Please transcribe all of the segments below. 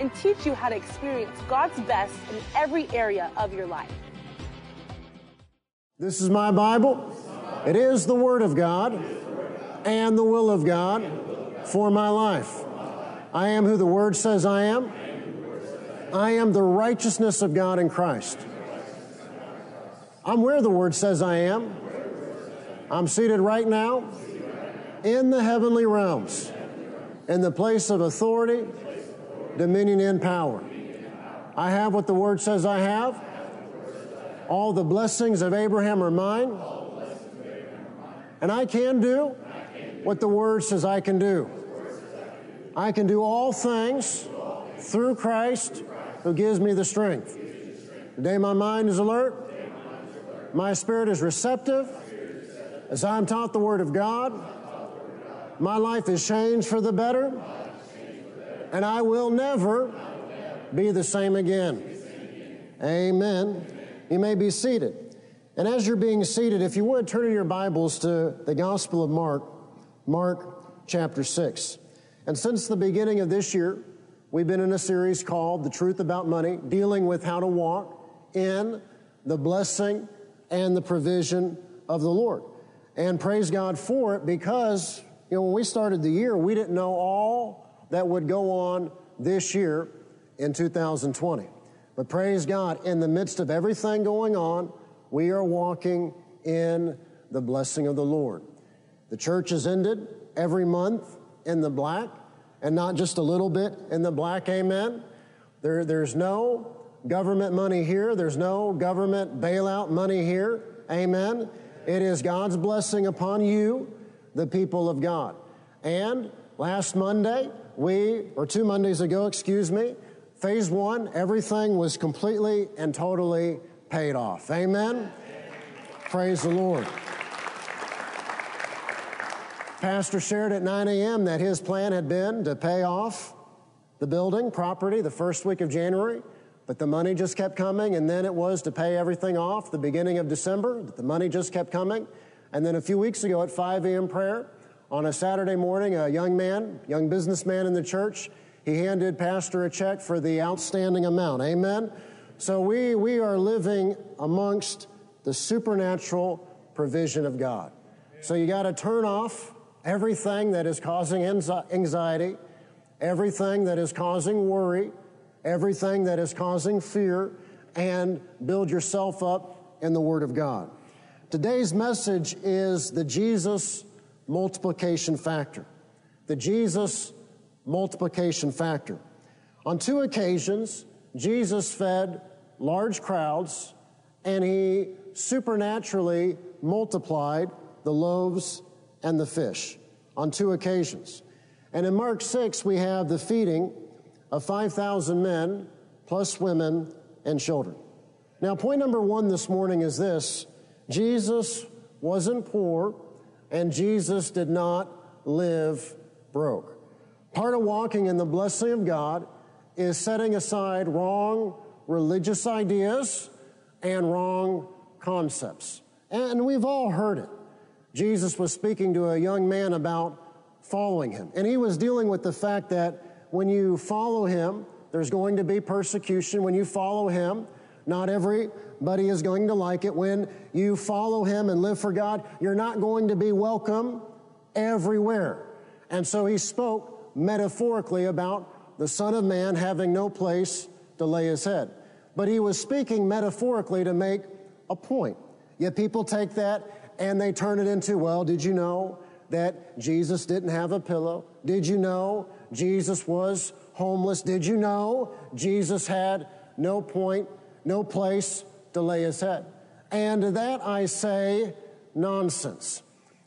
and teach you how to experience God's best in every area of your life. This is my Bible. It is the Word of God and the will of God for my life. I am who the Word says I am. I am the righteousness of God in Christ. I'm where the Word says I am. I'm seated right now in the heavenly realms, in the place of authority, dominion, and power. I have what the Word says I have. All the blessings of Abraham are mine. And I can do what the Word says I can do. I can do all things through Christ who gives me the strength. Today my mind is alert. My spirit is receptive. As I'm taught the Word of God, my life is changed for the better. And I will never be the same again. Amen. You may be seated. And as you're being seated, if you would turn in your Bibles to the Gospel of Mark, Mark chapter 6. And since the beginning of this year, we've been in a series called The Truth About Money, dealing with how to walk in the blessing and the provision of the Lord. And praise God for it because, you know, when we started the year, we didn't know all that would go on this year in 2020. But praise God, in the midst of everything going on, we are walking in the blessing of the Lord. The church has ended every month in the black, and not just a little bit in the black, amen. There, there's no government money here, there's no government bailout money here, amen. It is God's blessing upon you, the people of God. And last Monday, we, or two Mondays ago, excuse me, phase one, everything was completely and totally paid off. Amen? Praise the Lord. Pastor shared at 9 a.m. that his plan had been to pay off the building, property, the first week of January, but the money just kept coming, and then it was to pay everything off the beginning of December. The money just kept coming. And then a few weeks ago at 5 a.m. prayer, on a Saturday morning, a young man, young businessman in the church, he handed Pastor a check for the outstanding amount. Amen? So we, we are living amongst the supernatural provision of God. So you got to turn off everything that is causing anxiety, everything that is causing worry, everything that is causing fear, and build yourself up in the Word of God. Today's message is the Jesus multiplication factor. The Jesus multiplication factor. On two occasions, Jesus fed large crowds and he supernaturally multiplied the loaves and the fish on two occasions. And in Mark 6, we have the feeding of 5,000 men, plus women and children. Now, point number one this morning is this Jesus wasn't poor, and Jesus did not live broke. Part of walking in the blessing of God is setting aside wrong religious ideas and wrong concepts. And we've all heard it. Jesus was speaking to a young man about following him. And he was dealing with the fact that when you follow him, there's going to be persecution. When you follow him, not everybody is going to like it. When you follow him and live for God, you're not going to be welcome everywhere. And so he spoke metaphorically about the Son of Man having no place to lay his head. But he was speaking metaphorically to make a point. Yet people take that and they turn it into, well, did you know that Jesus didn't have a pillow? Did you know Jesus was homeless? Did you know Jesus had no point, no place to lay his head? And to that I say, nonsense.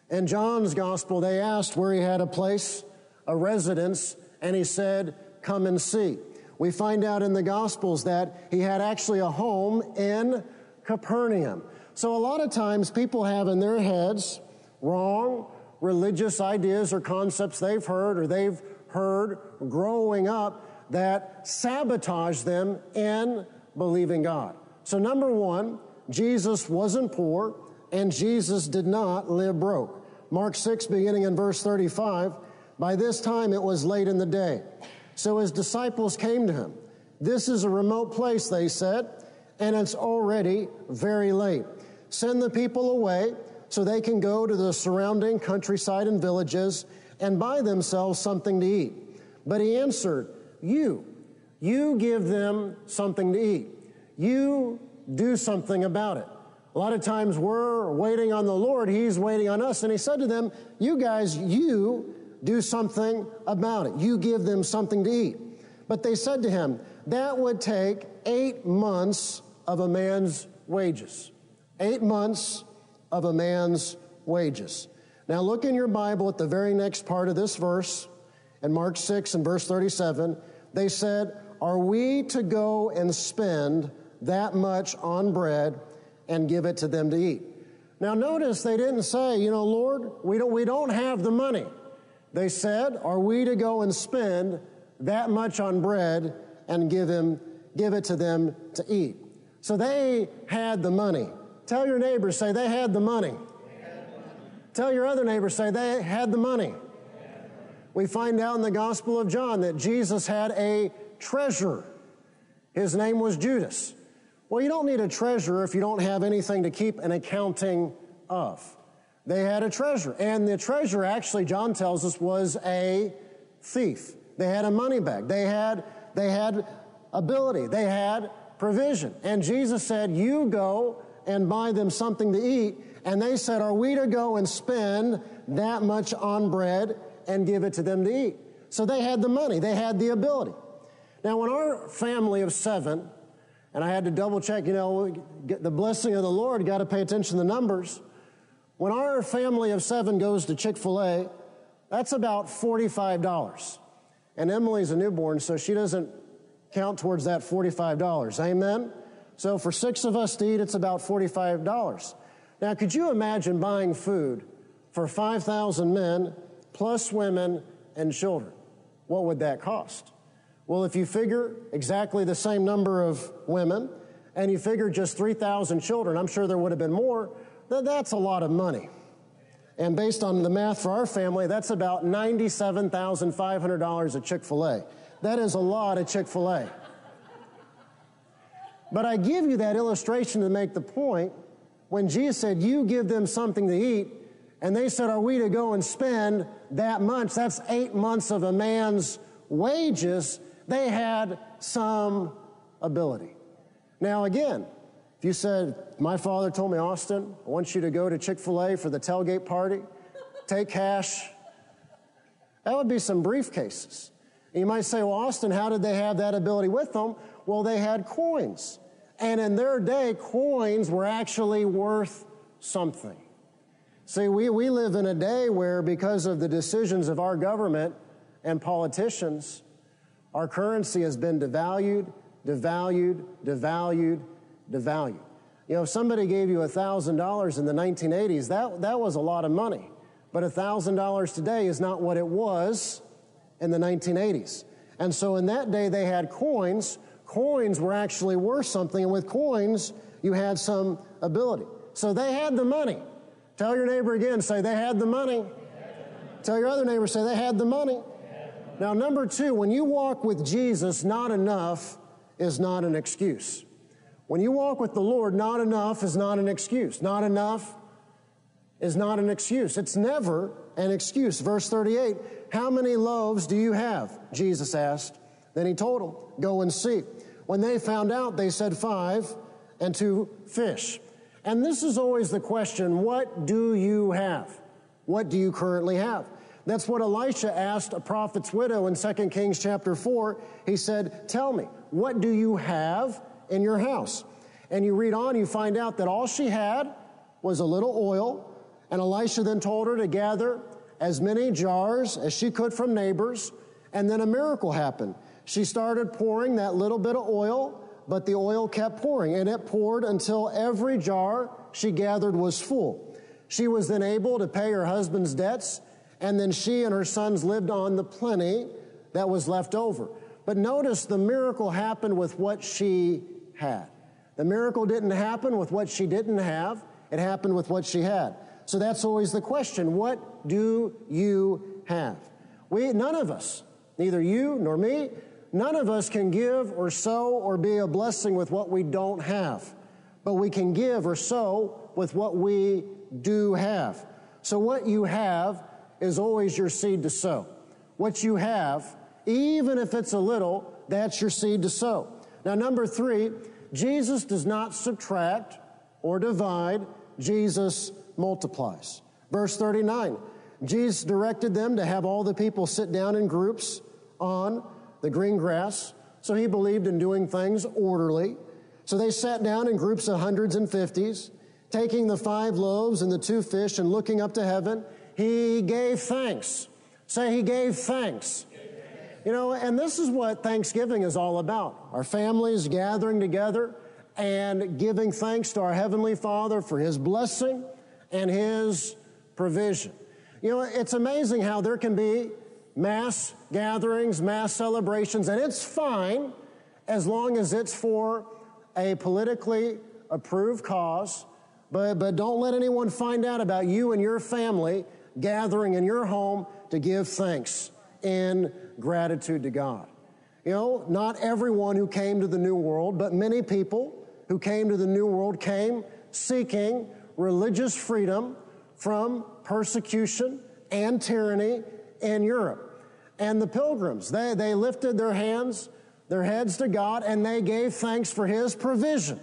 In John's gospel, they asked where he had a place, a residence, and he said, Come and see. We find out in the Gospels that he had actually a home in Capernaum. So a lot of times people have in their heads wrong religious ideas or concepts they've heard or they've heard growing up that sabotage them in believing God. So, number one, Jesus wasn't poor and Jesus did not live broke. Mark 6, beginning in verse 35, by this time it was late in the day. So his disciples came to him. This is a remote place, they said, and it's already very late. Send the people away so they can go to the surrounding countryside and villages and buy themselves something to eat. But he answered, You, you give them something to eat. You do something about it. A lot of times we're waiting on the Lord, He's waiting on us. And He said to them, You guys, you do something about it. You give them something to eat. But they said to him, That would take eight months of a man's wages. Eight months of a man's wages. Now look in your Bible at the very next part of this verse, in Mark 6 and verse 37. They said, Are we to go and spend that much on bread and give it to them to eat? Now notice they didn't say, you know, Lord, we don't, we don't have the money. They said, Are we to go and spend that much on bread and give, him, give it to them to eat? So they had the money. Tell your neighbor, say, they had the money. Tell your other neighbor, say, they had the money. We find out in the Gospel of John that Jesus had a treasurer. His name was Judas. Well, you don't need a treasurer if you don't have anything to keep an accounting of. They had a treasure. And the treasure, actually, John tells us, was a thief. They had a money bag. They had, they had ability. They had provision. And Jesus said, You go and buy them something to eat. And they said, Are we to go and spend that much on bread and give it to them to eat? So they had the money, they had the ability. Now, when our family of seven, and I had to double check, you know, the blessing of the Lord, got to pay attention to the numbers. When our family of seven goes to Chick fil A, that's about $45. And Emily's a newborn, so she doesn't count towards that $45. Amen? So for six of us to eat, it's about $45. Now, could you imagine buying food for 5,000 men, plus women and children? What would that cost? Well, if you figure exactly the same number of women and you figure just 3,000 children, I'm sure there would have been more, that's a lot of money. And based on the math for our family, that's about $97,500 at Chick fil A. That is a lot at Chick fil A. But I give you that illustration to make the point when Jesus said, You give them something to eat, and they said, Are we to go and spend that much? That's eight months of a man's wages. They had some ability. Now, again, if you said, My father told me, Austin, I want you to go to Chick fil A for the tailgate party, take cash, that would be some briefcases. And you might say, Well, Austin, how did they have that ability with them? Well, they had coins. And in their day, coins were actually worth something. See, we, we live in a day where, because of the decisions of our government and politicians, our currency has been devalued, devalued, devalued, devalued. You know, if somebody gave you $1,000 in the 1980s, that, that was a lot of money. But $1,000 today is not what it was in the 1980s. And so in that day, they had coins. Coins were actually worth something. And with coins, you had some ability. So they had the money. Tell your neighbor again, say, they had the money. Tell your other neighbor, say, they had the money. Now, number two, when you walk with Jesus, not enough is not an excuse. When you walk with the Lord, not enough is not an excuse. Not enough is not an excuse. It's never an excuse. Verse 38 How many loaves do you have? Jesus asked. Then he told them, Go and see. When they found out, they said, Five and two fish. And this is always the question what do you have? What do you currently have? That's what Elisha asked a prophet's widow in 2 Kings chapter 4. He said, Tell me, what do you have in your house. And you read on, you find out that all she had was a little oil. And Elisha then told her to gather as many jars as she could from neighbors. And then a miracle happened. She started pouring that little bit of oil, but the oil kept pouring, and it poured until every jar she gathered was full. She was then able to pay her husband's debts, and then she and her sons lived on the plenty that was left over. But notice the miracle happened with what she had. The miracle didn't happen with what she didn't have, it happened with what she had. So that's always the question what do you have? We, none of us, neither you nor me, none of us can give or sow or be a blessing with what we don't have. But we can give or sow with what we do have. So what you have is always your seed to sow. What you have, even if it's a little, that's your seed to sow. Now, number three, Jesus does not subtract or divide, Jesus multiplies. Verse 39 Jesus directed them to have all the people sit down in groups on the green grass. So he believed in doing things orderly. So they sat down in groups of hundreds and fifties, taking the five loaves and the two fish and looking up to heaven. He gave thanks. Say, he gave thanks. You know, and this is what Thanksgiving is all about. Our families gathering together and giving thanks to our Heavenly Father for His blessing and His provision. You know, it's amazing how there can be mass gatherings, mass celebrations, and it's fine as long as it's for a politically approved cause. But, but don't let anyone find out about you and your family gathering in your home to give thanks in gratitude to God. You know, not everyone who came to the New World, but many people who came to the New World came seeking religious freedom from persecution and tyranny in Europe. And the pilgrims, they, they lifted their hands, their heads to God, and they gave thanks for His provision.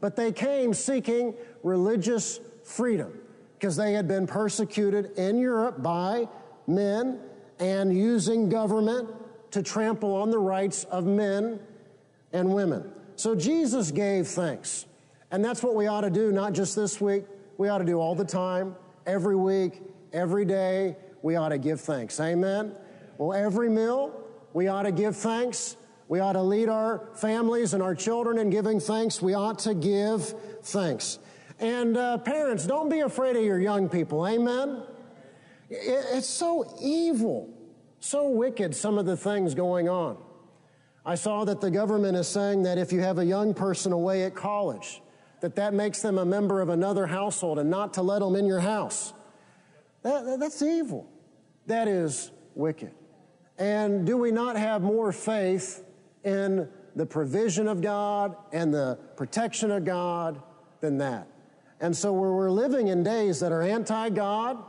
But they came seeking religious freedom because they had been persecuted in Europe by men and using government to trample on the rights of men and women. So Jesus gave thanks. And that's what we ought to do, not just this week. We ought to do all the time, every week, every day. We ought to give thanks. Amen? Well, every meal, we ought to give thanks. We ought to lead our families and our children in giving thanks. We ought to give thanks. And uh, parents, don't be afraid of your young people. Amen? It's so evil, so wicked, some of the things going on. I saw that the government is saying that if you have a young person away at college, that that makes them a member of another household and not to let them in your house. That, that's evil. That is wicked. And do we not have more faith in the provision of God and the protection of God than that? And so we're living in days that are anti God,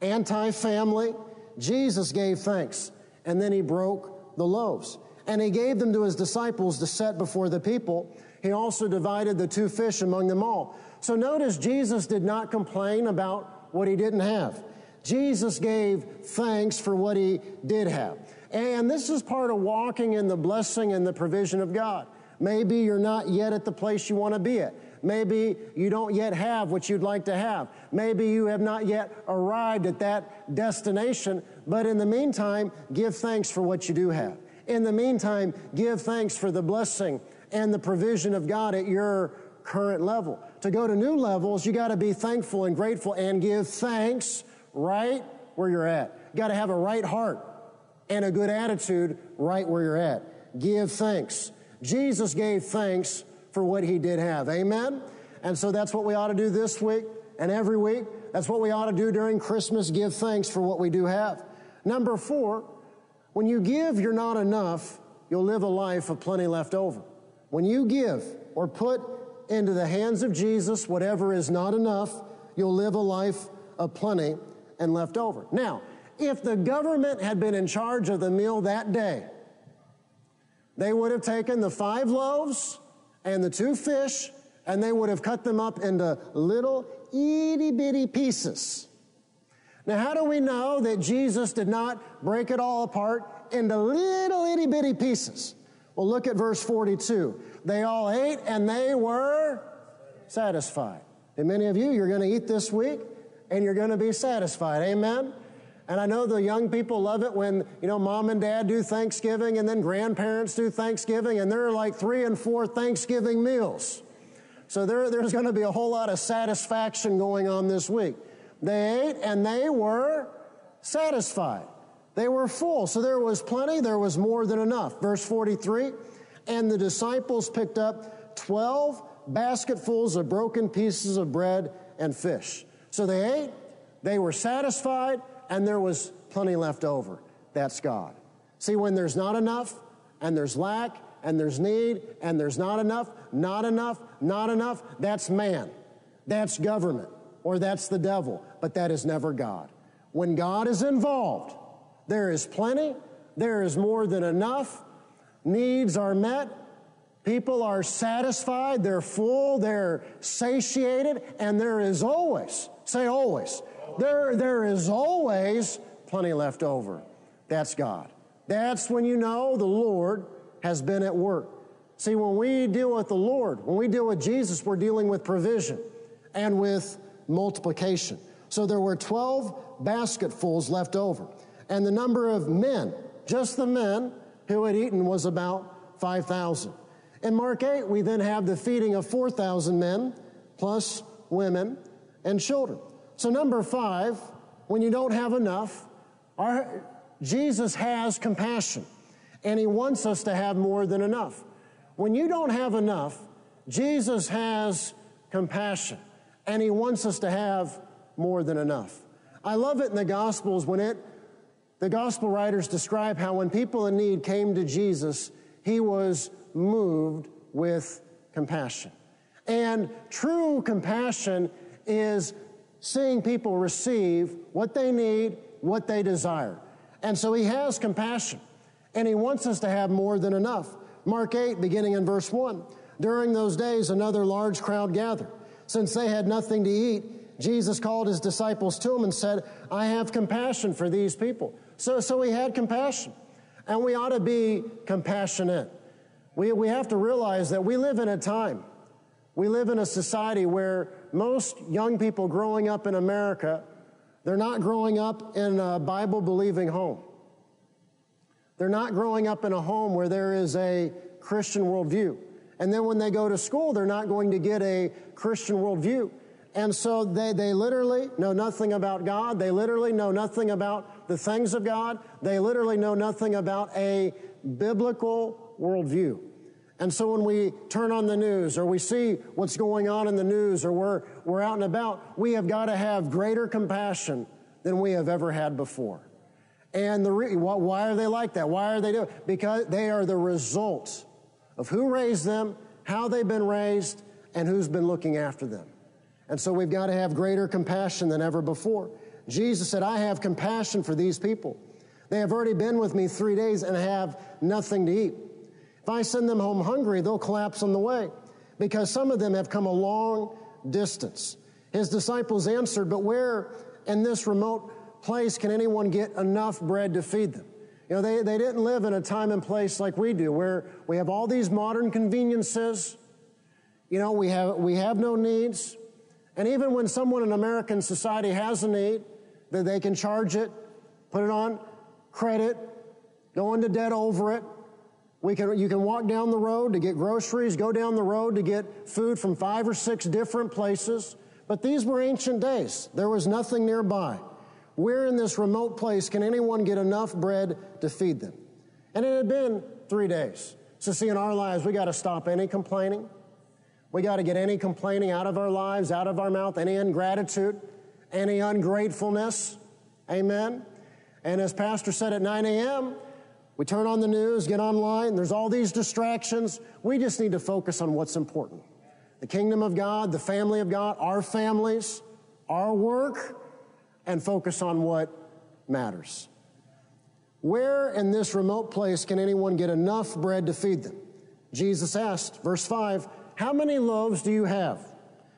anti family. Jesus gave thanks, and then he broke the loaves. And he gave them to his disciples to set before the people. He also divided the two fish among them all. So notice Jesus did not complain about what he didn't have. Jesus gave thanks for what he did have. And this is part of walking in the blessing and the provision of God. Maybe you're not yet at the place you want to be at. Maybe you don't yet have what you'd like to have. Maybe you have not yet arrived at that destination, but in the meantime, give thanks for what you do have. In the meantime, give thanks for the blessing and the provision of God at your current level. To go to new levels, you got to be thankful and grateful and give thanks right where you're at. You got to have a right heart and a good attitude right where you're at. Give thanks. Jesus gave thanks for what he did have. Amen? And so that's what we ought to do this week and every week. That's what we ought to do during Christmas. Give thanks for what we do have. Number four, when you give, you're not enough. You'll live a life of plenty left over. When you give or put into the hands of Jesus whatever is not enough, you'll live a life of plenty and left over. Now, if the government had been in charge of the meal that day, they would have taken the five loaves and the two fish, and they would have cut them up into little itty bitty pieces. Now, how do we know that Jesus did not break it all apart into little itty bitty pieces? Well, look at verse 42. They all ate and they were satisfied. And many of you, you're going to eat this week and you're going to be satisfied. Amen? And I know the young people love it when, you know, mom and dad do Thanksgiving and then grandparents do Thanksgiving, and there are like three and four Thanksgiving meals. So there, there's going to be a whole lot of satisfaction going on this week. They ate and they were satisfied. They were full. So there was plenty, there was more than enough. Verse 43 And the disciples picked up 12 basketfuls of broken pieces of bread and fish. So they ate, they were satisfied, and there was plenty left over. That's God. See, when there's not enough, and there's lack, and there's need, and there's not enough, not enough, not enough, that's man. That's government, or that's the devil, but that is never God. When God is involved, there is plenty, there is more than enough, needs are met, people are satisfied, they're full, they're satiated, and there is always, say always, there, there is always plenty left over. That's God. That's when you know the Lord has been at work. See, when we deal with the Lord, when we deal with Jesus, we're dealing with provision and with multiplication. So there were 12 basketfuls left over. And the number of men, just the men who had eaten, was about 5,000. In Mark 8, we then have the feeding of 4,000 men, plus women and children. So, number five, when you don't have enough, our, Jesus has compassion, and He wants us to have more than enough. When you don't have enough, Jesus has compassion, and He wants us to have more than enough. I love it in the Gospels when it, the Gospel writers describe how when people in need came to Jesus, He was moved with compassion. And true compassion is seeing people receive what they need, what they desire. And so he has compassion, and he wants us to have more than enough. Mark 8, beginning in verse 1. During those days, another large crowd gathered. Since they had nothing to eat, Jesus called his disciples to him and said, I have compassion for these people. So, so he had compassion, and we ought to be compassionate. We, we have to realize that we live in a time, we live in a society where most young people growing up in America, they're not growing up in a Bible believing home. They're not growing up in a home where there is a Christian worldview. And then when they go to school, they're not going to get a Christian worldview. And so they, they literally know nothing about God. They literally know nothing about the things of God. They literally know nothing about a biblical worldview. And so when we turn on the news or we see what's going on in the news or we're, we're out and about, we have got to have greater compassion than we have ever had before. And the re- why are they like that? Why are they doing? Because they are the result of who raised them, how they've been raised, and who's been looking after them. And so we've got to have greater compassion than ever before. Jesus said, I have compassion for these people. They have already been with me three days and have nothing to eat. If I send them home hungry, they'll collapse on the way because some of them have come a long distance. His disciples answered, But where in this remote place can anyone get enough bread to feed them? You know, they, they didn't live in a time and place like we do, where we have all these modern conveniences. You know, we have, we have no needs. And even when someone in American society has a need, that they can charge it, put it on credit, go into debt over it, we can, you can walk down the road to get groceries, go down the road to get food from five or six different places. But these were ancient days. There was nothing nearby. Where in this remote place can anyone get enough bread to feed them? And it had been three days. So, see, in our lives, we got to stop any complaining. We got to get any complaining out of our lives, out of our mouth, any ingratitude, any ungratefulness. Amen. And as Pastor said at 9 a.m., we turn on the news, get online, there's all these distractions. We just need to focus on what's important. The kingdom of God, the family of God, our families, our work, and focus on what matters. Where in this remote place can anyone get enough bread to feed them? Jesus asked, verse 5, How many loaves do you have?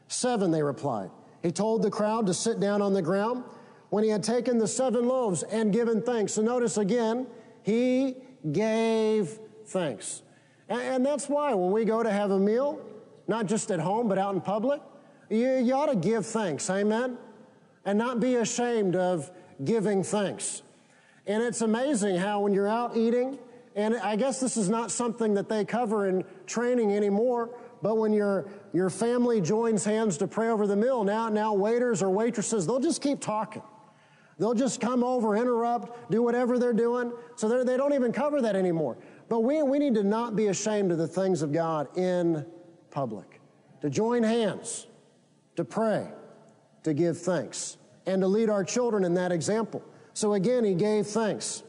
Seven, they replied. He told the crowd to sit down on the ground. When he had taken the seven loaves and given thanks, so notice again, he gave thanks. And, that's why when we go to have a meal, not just at home, but out in public, you, you ought to give thanks. Amen? And not be ashamed of giving thanks. And it's amazing how when you're out eating, and I guess this is not something that they cover in training anymore, but when your, your family joins hands to pray over the meal, now, now waiters or waitresses, they'll just keep talking. They'll just come over, interrupt, do whatever they're doing. So they don't even cover that anymore. But we, we need to not be ashamed of the things of God in public, to join hands, to pray, to give thanks, and to lead our children in that example. So again, he gave thanks.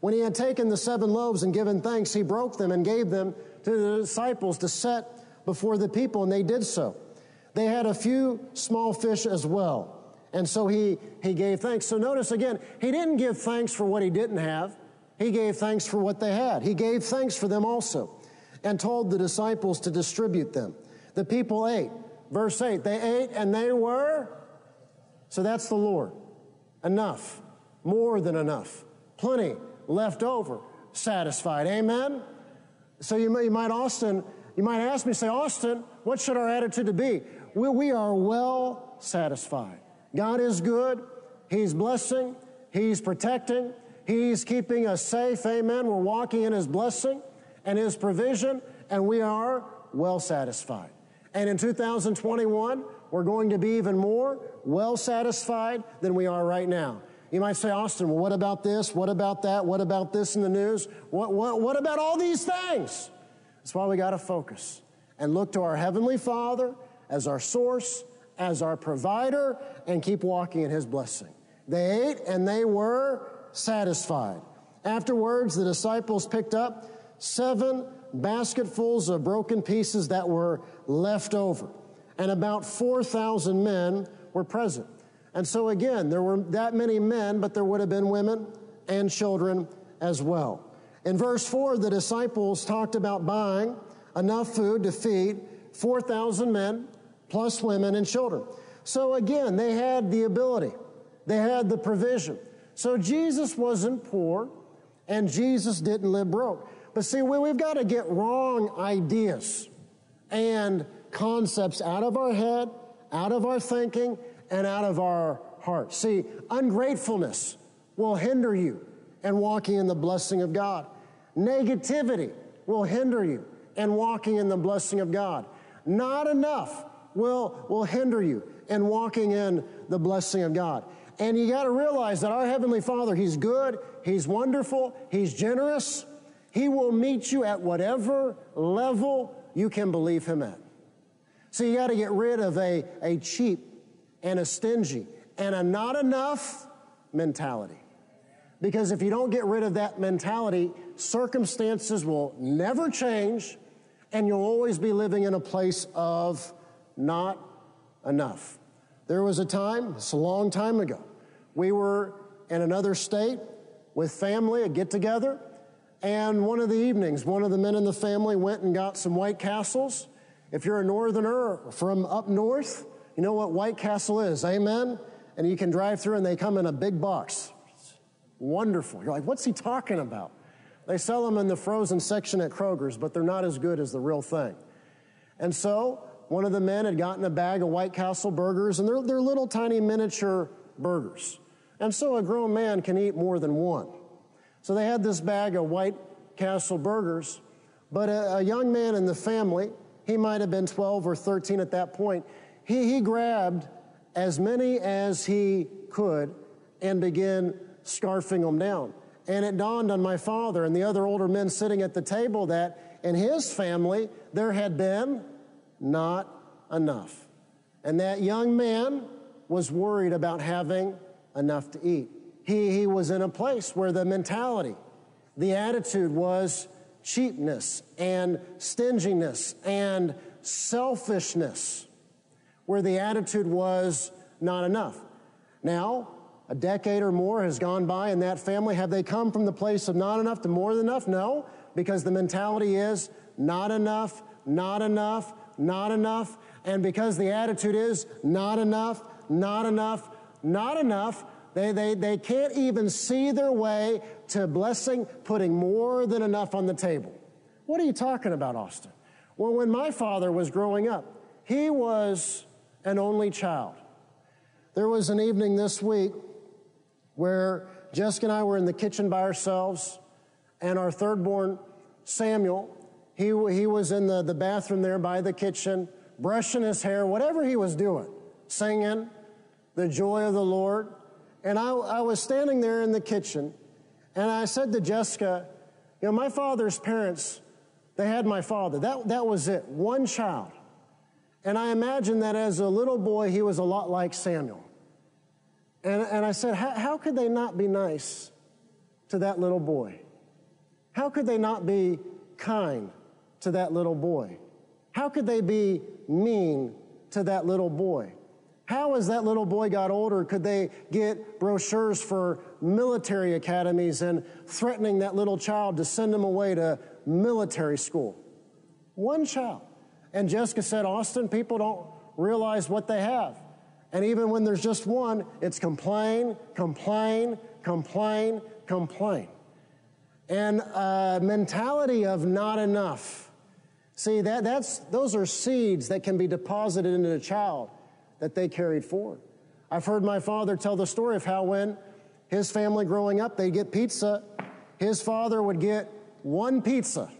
When he had taken the seven loaves and given thanks, he broke them and gave them to the disciples to set before the people, and they did so. They had a few small fish as well. And so he, he gave thanks. So notice again, he didn't give thanks for what he didn't have. He gave thanks for what they had. He gave thanks for them also and told the disciples to distribute them. The people ate. Verse 8, they ate and they were. So that's the Lord. Enough. More than enough. Plenty left over. Satisfied. Amen? So you, you might, Austin, you might ask me, say, Austin, what should our attitude be? We, we are well satisfied. God is good. He's blessing. He's protecting. He's keeping us safe. Amen. We're walking in His blessing and His provision, and we are well satisfied. And in 2021, we're going to be even more well satisfied than we are right now. You might say, Austin, well, what about this? What about that? What about this in the news? What, what, what about all these things? That's why we got to focus and look to our Heavenly Father as our source as our provider and keep walking in his blessing. They ate and they were satisfied. Afterwards, the disciples picked up seven basketfuls of broken pieces that were left over, and about 4,000 men were present. And so, again, there were that many men, but there would have been women and children as well. In verse 4, the disciples talked about buying enough food to feed 4,000 men plus women and children. So again, they had the ability, they had the provision. So Jesus wasn't poor, and Jesus didn't live broke. But see, we, we've got to get wrong ideas and concepts out of our head, out of our thinking, and out of our heart. See, ungratefulness will hinder you in walking in the blessing of God. Negativity will hinder you in walking in the blessing of God. Not enough will, will hinder you in walking in the blessing of God. And you got to realize that our Heavenly Father, He's good, He's wonderful, He's generous. He will meet you at whatever level you can believe Him at. So you got to get rid of a, a cheap and a stingy and a not enough mentality. Because if you don't get rid of that mentality, circumstances will never change and you'll always be living in a place of not enough. There was a time, it's a long time ago, we were in another state with family, a get together, and one of the evenings, one of the men in the family went and got some White Castles. If you're a northerner from up north, you know what White Castle is, amen? And you can drive through and they come in a big box. wonderful. You're like, what's he talking about? They sell them in the frozen section at Kroger's, but they're not as good as the real thing. And so one of the men had gotten a bag of White Castle burgers, and they're, they're little tiny miniature burgers. And so a grown man can eat more than one. So they had this bag of White Castle burgers, but a, a young man in the family, he might have been 12 or 13 at that point, he, he grabbed as many as he could and began scarfing them down. And it dawned on my father and the other older men sitting at the table that in his family there had been not enough. And that young man was worried about having enough to eat. He, he was in a place where the mentality, the attitude was cheapness and stinginess and selfishness, where the attitude was not enough. Now, a decade or more has gone by in that family. Have they come from the place of not enough to more than enough? No, because the mentality is not enough, not enough, not enough. And because the attitude is not enough, not enough, not enough, they, they, they can't even see their way to blessing, putting more than enough on the table. What are you talking about, Austin? Well, when my father was growing up, he was an only child. There was an evening this week where Jessica and I were in the kitchen by ourselves, and our third born, Samuel, he, he was in the, the bathroom there by the kitchen, brushing his hair, whatever he was doing, singing the joy of the Lord. And I, I was standing there in the kitchen, and I said to Jessica, You know, my father's parents, they had my father. That, that was it, one child. And I imagine that as a little boy, he was a lot like Samuel. And, and I said, How could they not be nice to that little boy? How could they not be kind to that little boy? How could they be mean to that little boy? How, as that little boy got older, could they get brochures for military academies and threatening that little child to send him away to military school? One child. And Jessica said, Austin, people don't realize what they have. And even when there's just one, it's complain, complain, complain, complain. And a mentality of not enough. See, that, that's, those are seeds that can be deposited into a child that they carried forward. I've heard my father tell the story of how when his family growing up, they'd get pizza, his father would get one pizza.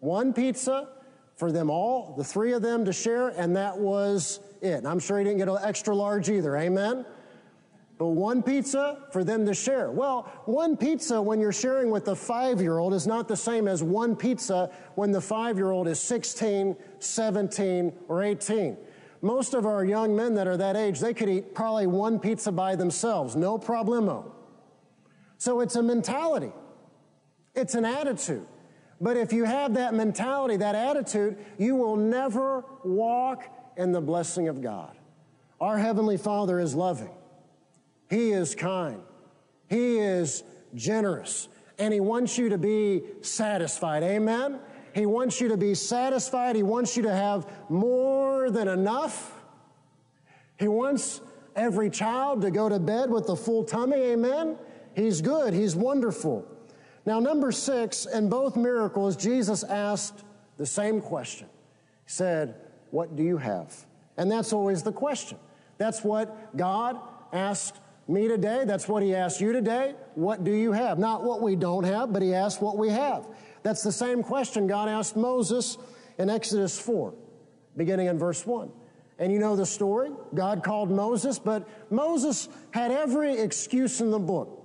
One pizza for them all, the three of them to share, and that was it. I'm sure he didn't get an extra large either, amen? But one pizza for them to share. Well, one pizza when you're sharing with a five year old is not the same as one pizza when the five year old is 16, 17, or 18. Most of our young men that are that age, they could eat probably one pizza by themselves, no problemo. So it's a mentality, it's an attitude. But if you have that mentality, that attitude, you will never walk in the blessing of God. Our Heavenly Father is loving, He is kind, He is generous, and He wants you to be satisfied. Amen? He wants you to be satisfied. He wants you to have more than enough. He wants every child to go to bed with a full tummy. Amen? He's good. He's wonderful. Now, number six, in both miracles, Jesus asked the same question. He said, What do you have? And that's always the question. That's what God asked me today. That's what He asked you today. What do you have? Not what we don't have, but He asked what we have. That's the same question God asked Moses in Exodus 4, beginning in verse 1. And you know the story. God called Moses, but Moses had every excuse in the book.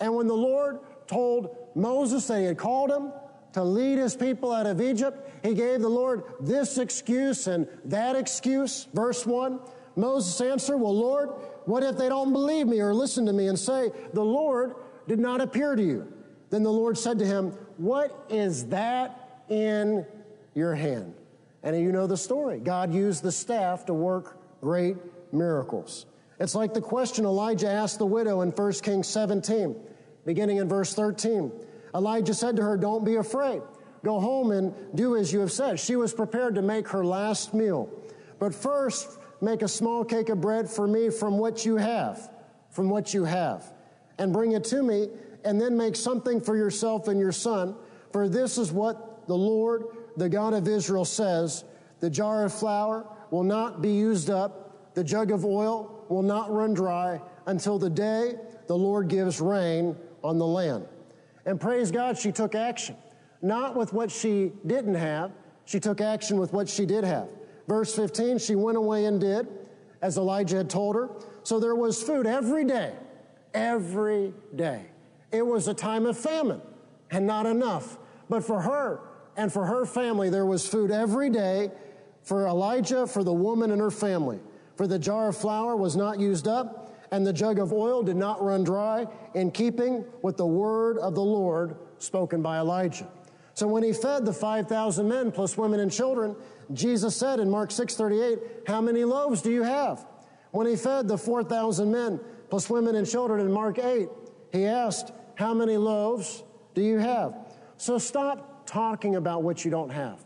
And when the Lord told Moses that he had called him to lead his people out of Egypt, he gave the Lord this excuse and that excuse. Verse 1 Moses answered, Well, Lord, what if they don't believe me or listen to me and say, The Lord did not appear to you? Then the Lord said to him, What is that in your hand? And you know the story. God used the staff to work great miracles. It's like the question Elijah asked the widow in 1 Kings 17, beginning in verse 13. Elijah said to her, Don't be afraid. Go home and do as you have said. She was prepared to make her last meal. But first, make a small cake of bread for me from what you have, from what you have, and bring it to me and then make something for yourself and your son. For this is what the Lord, the God of Israel, says The jar of flour will not be used up, the jug of oil will not run dry until the day the Lord gives rain on the land. And praise God, she took action. Not with what she didn't have, she took action with what she did have. Verse 15, she went away and did as Elijah had told her. So there was food every day, every day. It was a time of famine and not enough. But for her and for her family, there was food every day for Elijah, for the woman and her family. For the jar of flour was not used up, and the jug of oil did not run dry, in keeping with the word of the Lord spoken by Elijah. So when he fed the 5,000 men plus women and children, Jesus said in Mark 6:38, "How many loaves do you have?" When he fed the 4,000 men plus women and children in Mark 8, he asked, how many loaves do you have? So stop talking about what you don't have.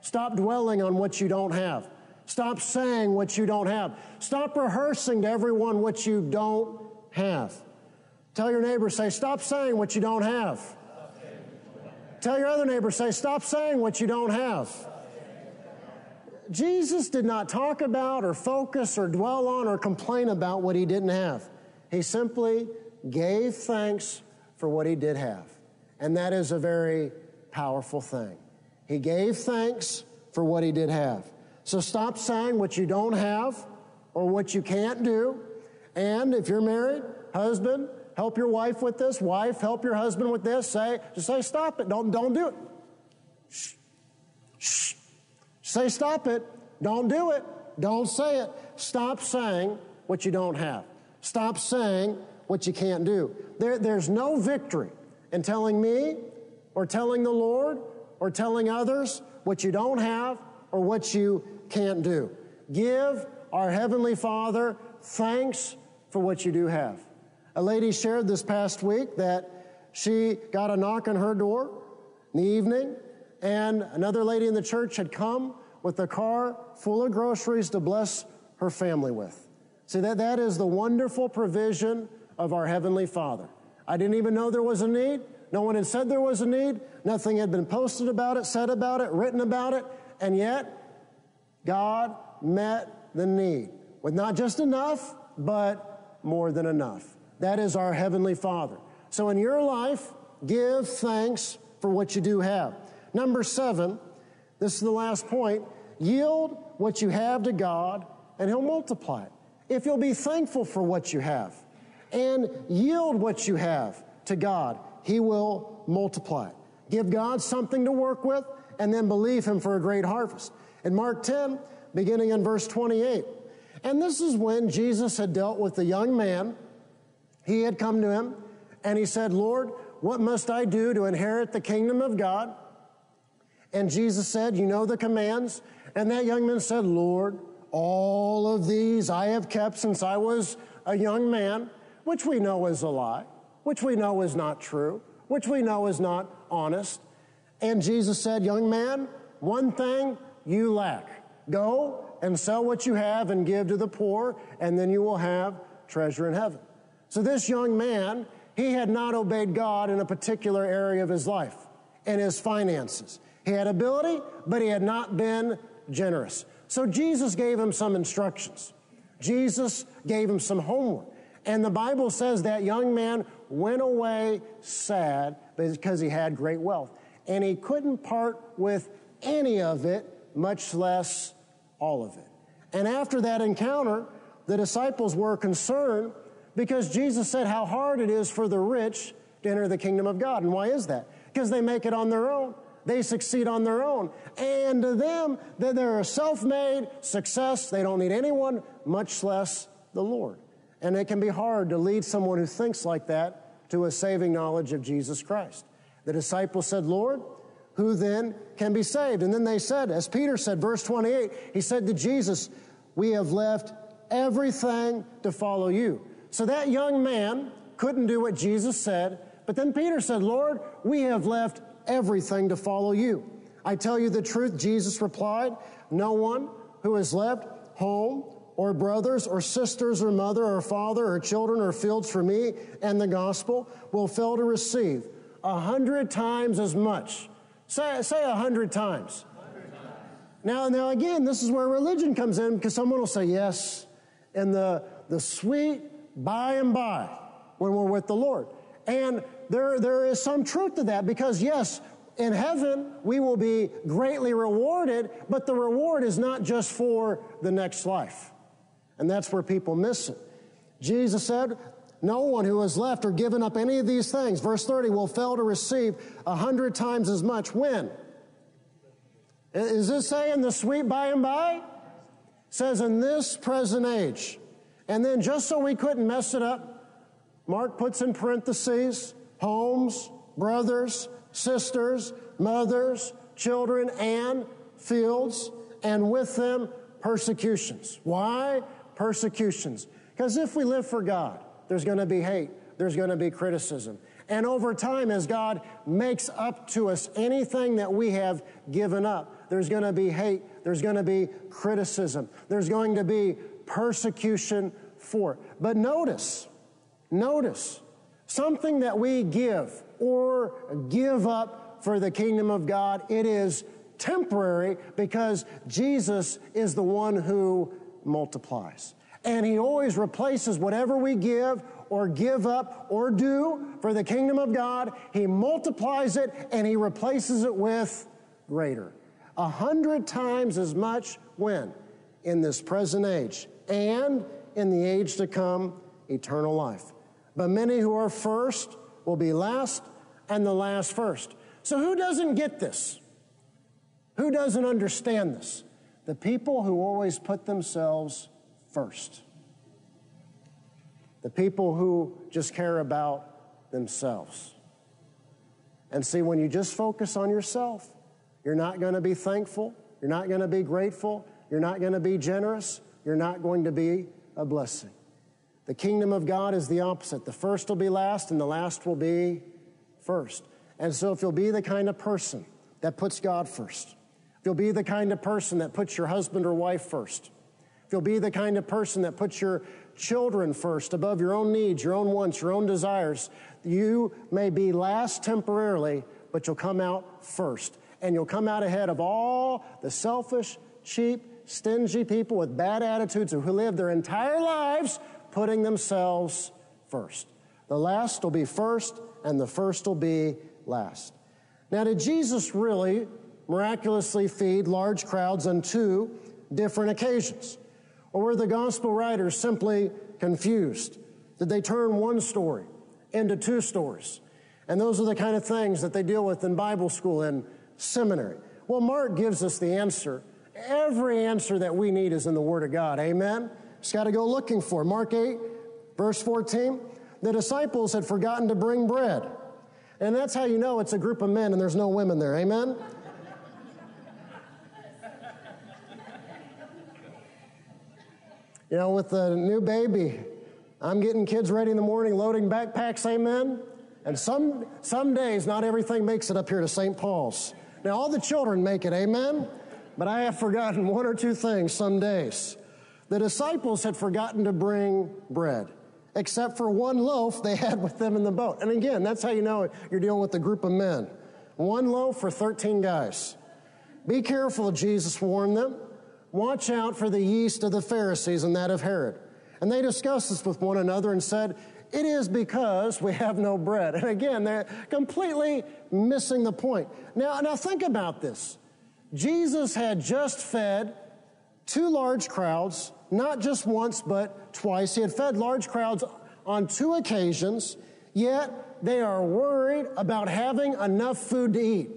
Stop dwelling on what you don't have. Stop saying what you don't have. Stop rehearsing to everyone what you don't have. Tell your neighbor, say, stop saying what you don't have. Tell your other neighbor, say, stop saying what you don't have. Jesus did not talk about or focus or dwell on or complain about what he didn't have. He simply gave thanks for what he did have. And that is a very powerful thing. He gave thanks for what he did have. So stop saying what you don't have or what you can't do. And if you're married, husband, help your wife with this. Wife, help your husband with this. Say, just say, stop it. Don't, don't do it. Shh. Shh. Say, stop it. Don't do it. Don't say it. Stop saying what you don't have. Stop saying what you can't do. There, there's no victory in telling me or telling the Lord or telling others what you don't have or what you can't do. Give our Heavenly Father thanks for what you do have. A lady shared this past week that she got a knock on her door in the evening, and another lady in the church had come with a car full of groceries to bless her family with. See, that, that is the wonderful provision of our Heavenly Father. I didn't even know there was a need. No one had said there was a need. Nothing had been posted about it, said about it, written about it. And yet, God met the need with not just enough, but more than enough. That is our Heavenly Father. So in your life, give thanks for what you do have. Number seven, this is the last point yield what you have to God, and He'll multiply it. If you'll be thankful for what you have and yield what you have to God, He will multiply it. Give God something to work with and then believe Him for a great harvest. In Mark 10, beginning in verse 28, and this is when Jesus had dealt with the young man. He had come to him and he said, Lord, what must I do to inherit the kingdom of God? And Jesus said, You know the commands. And that young man said, Lord, all of these I have kept since I was a young man, which we know is a lie, which we know is not true, which we know is not honest. And Jesus said, Young man, one thing you lack. Go and sell what you have and give to the poor, and then you will have treasure in heaven. So this young man, he had not obeyed God in a particular area of his life, in his finances. He had ability, but he had not been generous. So Jesus gave him some instructions. Jesus gave him some homework. And the Bible says that young man went away sad because he had great wealth. And he couldn't part with any of it, much less all of it. And after that encounter, the disciples were concerned because Jesus said how hard it is for the rich to enter the kingdom of God. And why is that? Because they make it on their own. They succeed on their own. And to them, that they're a self-made success. They don't need anyone, much less the Lord. And it can be hard to lead someone who thinks like that to a saving knowledge of Jesus Christ. The disciples said, Lord, who then can be saved? And then they said, as Peter said, verse 28, he said to Jesus, We have left everything to follow you. So that young man couldn't do what Jesus said, but then Peter said, Lord, we have left everything to follow you. I tell you the truth, Jesus replied, No one who has left home or brothers or sisters or mother or father or children or fields for me and the gospel will fail to receive a hundred times as much Say, say a hundred times. Now, now again, this is where religion comes in because someone will say yes in the, the sweet by and by when we're with the Lord. And there, there is some truth to that because yes, in heaven we will be greatly rewarded, but the reward is not just for the next life. And that's where people miss it. Jesus said, no one who has left or given up any of these things, verse 30, will fail to receive a hundred times as much. When? Is this saying the sweet by and by? Says in this present age. And then just so we couldn't mess it up, Mark puts in parentheses homes, brothers, sisters, mothers, children, and fields, and with them persecutions. Why? Persecutions. Because if we live for God, there's going to be hate, there's going to be criticism. And over time, as God makes up to us anything that we have given up, there's going to be hate, there's going to be criticism, there's going to be persecution for. But notice, notice, something that we give or give up for the kingdom of God, it is temporary because Jesus is the one who multiplies. And he always replaces whatever we give or give up or do for the kingdom of God, He multiplies it and He replaces it with greater. A hundred times as much when? In this present age and in the age to come, eternal life. But many who are first will be last, and the last first. So, who doesn't get this? Who doesn't understand this? The people who always put themselves first. The people who just care about themselves. And see, when you just focus on yourself, you're not going to be thankful, you're not going to be grateful, you're not going to be generous, you're not going to be a blessing. The kingdom of God is the opposite. The first will be last, and the last will be first. And so, if you'll be the kind of person that puts God first, if you'll be the kind of person that puts your husband or wife first, if you'll be the kind of person that puts your children first above your own needs, your own wants, your own desires, you may be last temporarily, but you'll come out first. And you'll come out ahead of all the selfish, cheap, stingy people with bad attitudes who live their entire lives putting themselves first. The last will be first, and the first will be last. Now, did Jesus really miraculously feed large crowds on two different occasions? Or were the gospel writers simply confused? Did they turn one story into two stories? And those are the kind of things that they deal with in Bible school and seminary. Well, Mark gives us the answer. Every answer that we need is in the Word of God. Amen? Just got to go looking for. Mark 8, verse 14. The disciples had forgotten to bring bread. And that's how you know it's a group of men and there's no women there. Amen? you know, with the new baby, I'm getting kids ready in the morning, loading backpacks. Amen? And some, some days, not everything makes it up here to St. Paul's. Now, all the children make it. Amen? But I have forgotten one or two things some days. The disciples had forgotten to bring bread, except for one loaf they had with them in the boat. And again, that's how you know you're dealing with a group of men. One loaf for 13 guys. Be careful, Jesus warned them. Watch out for the yeast of the Pharisees and that of Herod. And they discussed this with one another and said, It is because we have no bread. And again, they're completely missing the point. Now, now think about this. Jesus had just fed two large crowds, not just once, but twice. He had fed large crowds on two occasions, yet they are worried about having enough food to eat.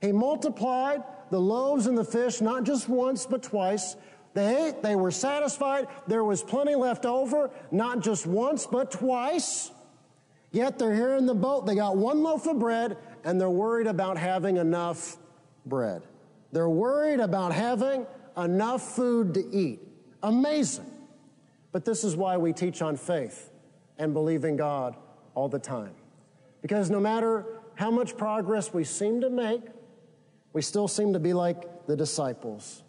He multiplied the loaves and the fish, not just once, but twice. They ate, they were satisfied, there was plenty left over, not just once, but twice. Yet they're here in the boat, they got one loaf of bread, and they're worried about having enough bread. They're worried about having enough food to eat. Amazing. But this is why we teach on faith and believe in God all the time. Because no matter how much progress we seem to make, we still seem to be like the disciples.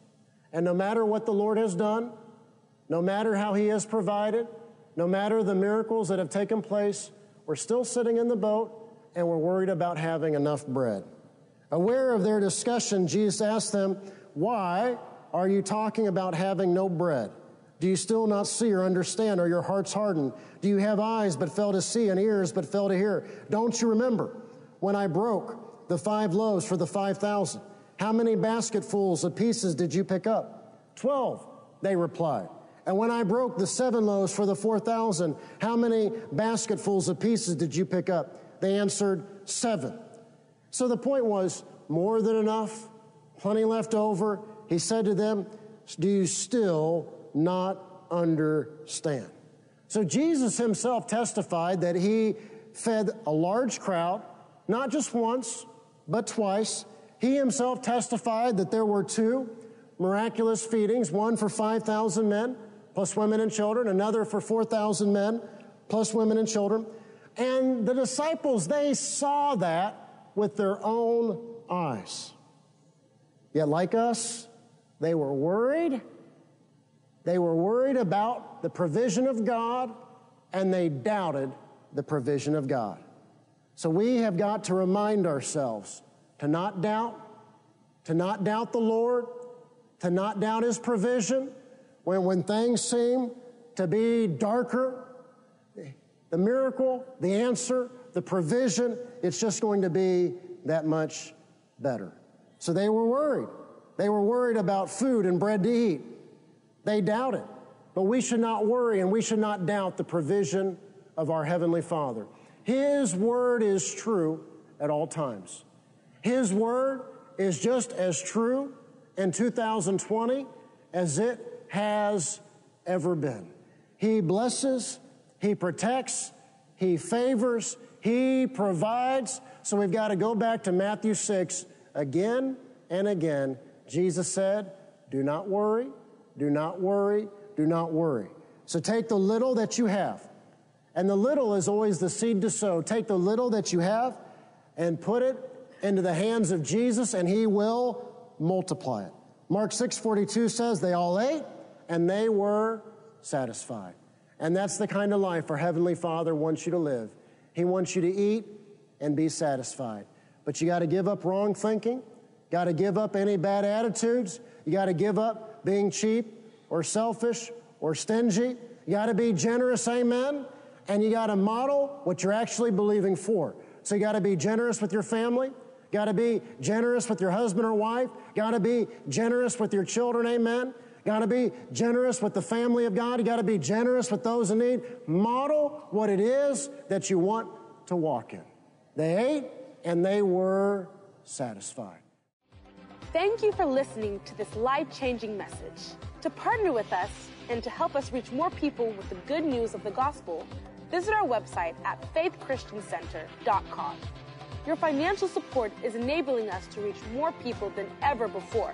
And no matter what the Lord has done, no matter how He has provided, no matter the miracles that have taken place, we're still sitting in the boat and we're worried about having enough bread. Aware of their discussion, Jesus asked them, Why are you talking about having no bread? Do you still not see or understand? Are your hearts hardened? Do you have eyes but fail to see and ears but fail to hear? Don't you remember when I broke the five loaves for the 5,000? How many basketfuls of pieces did you pick up? Twelve, they replied. And when I broke the seven loaves for the 4,000, how many basketfuls of pieces did you pick up? They answered, seven. So the point was more than enough, plenty left over, he said to them, Do you still not understand? So Jesus himself testified that he fed a large crowd, not just once, but twice. He himself testified that there were two miraculous feedings one for 5,000 men, plus women and children, another for 4,000 men, plus women and children. And the disciples, they saw that with their own eyes. Yet, like us, they were worried. They were worried about the provision of God, and they doubted the provision of God. So we have got to remind ourselves to not doubt, to not doubt the Lord, to not doubt His provision. When, when things seem to be darker, the miracle, the answer, the provision, it's just going to be that much better. So they were worried. They were worried about food and bread to eat. They doubted. But we should not worry and we should not doubt the provision of our Heavenly Father. His word is true at all times. His word is just as true in 2020 as it has ever been. He blesses, He protects, He favors, He provides. So we've got to go back to Matthew 6 again and again. Jesus said, Do not worry, do not worry, do not worry. So take the little that you have. And the little is always the seed to sow. Take the little that you have and put it into the hands of Jesus and he will multiply it. Mark 6:42 says they all ate and they were satisfied. And that's the kind of life our heavenly Father wants you to live. He wants you to eat and be satisfied. But you got to give up wrong thinking, got to give up any bad attitudes, you got to give up being cheap or selfish or stingy. You got to be generous, amen. And you got to model what you're actually believing for. So you got to be generous with your family. Got to be generous with your husband or wife. Got to be generous with your children, amen. Got to be generous with the family of God. You got to be generous with those in need. Model what it is that you want to walk in. They ate and they were satisfied. Thank you for listening to this life changing message. To partner with us and to help us reach more people with the good news of the gospel, visit our website at faithchristiancenter.com. Your financial support is enabling us to reach more people than ever before.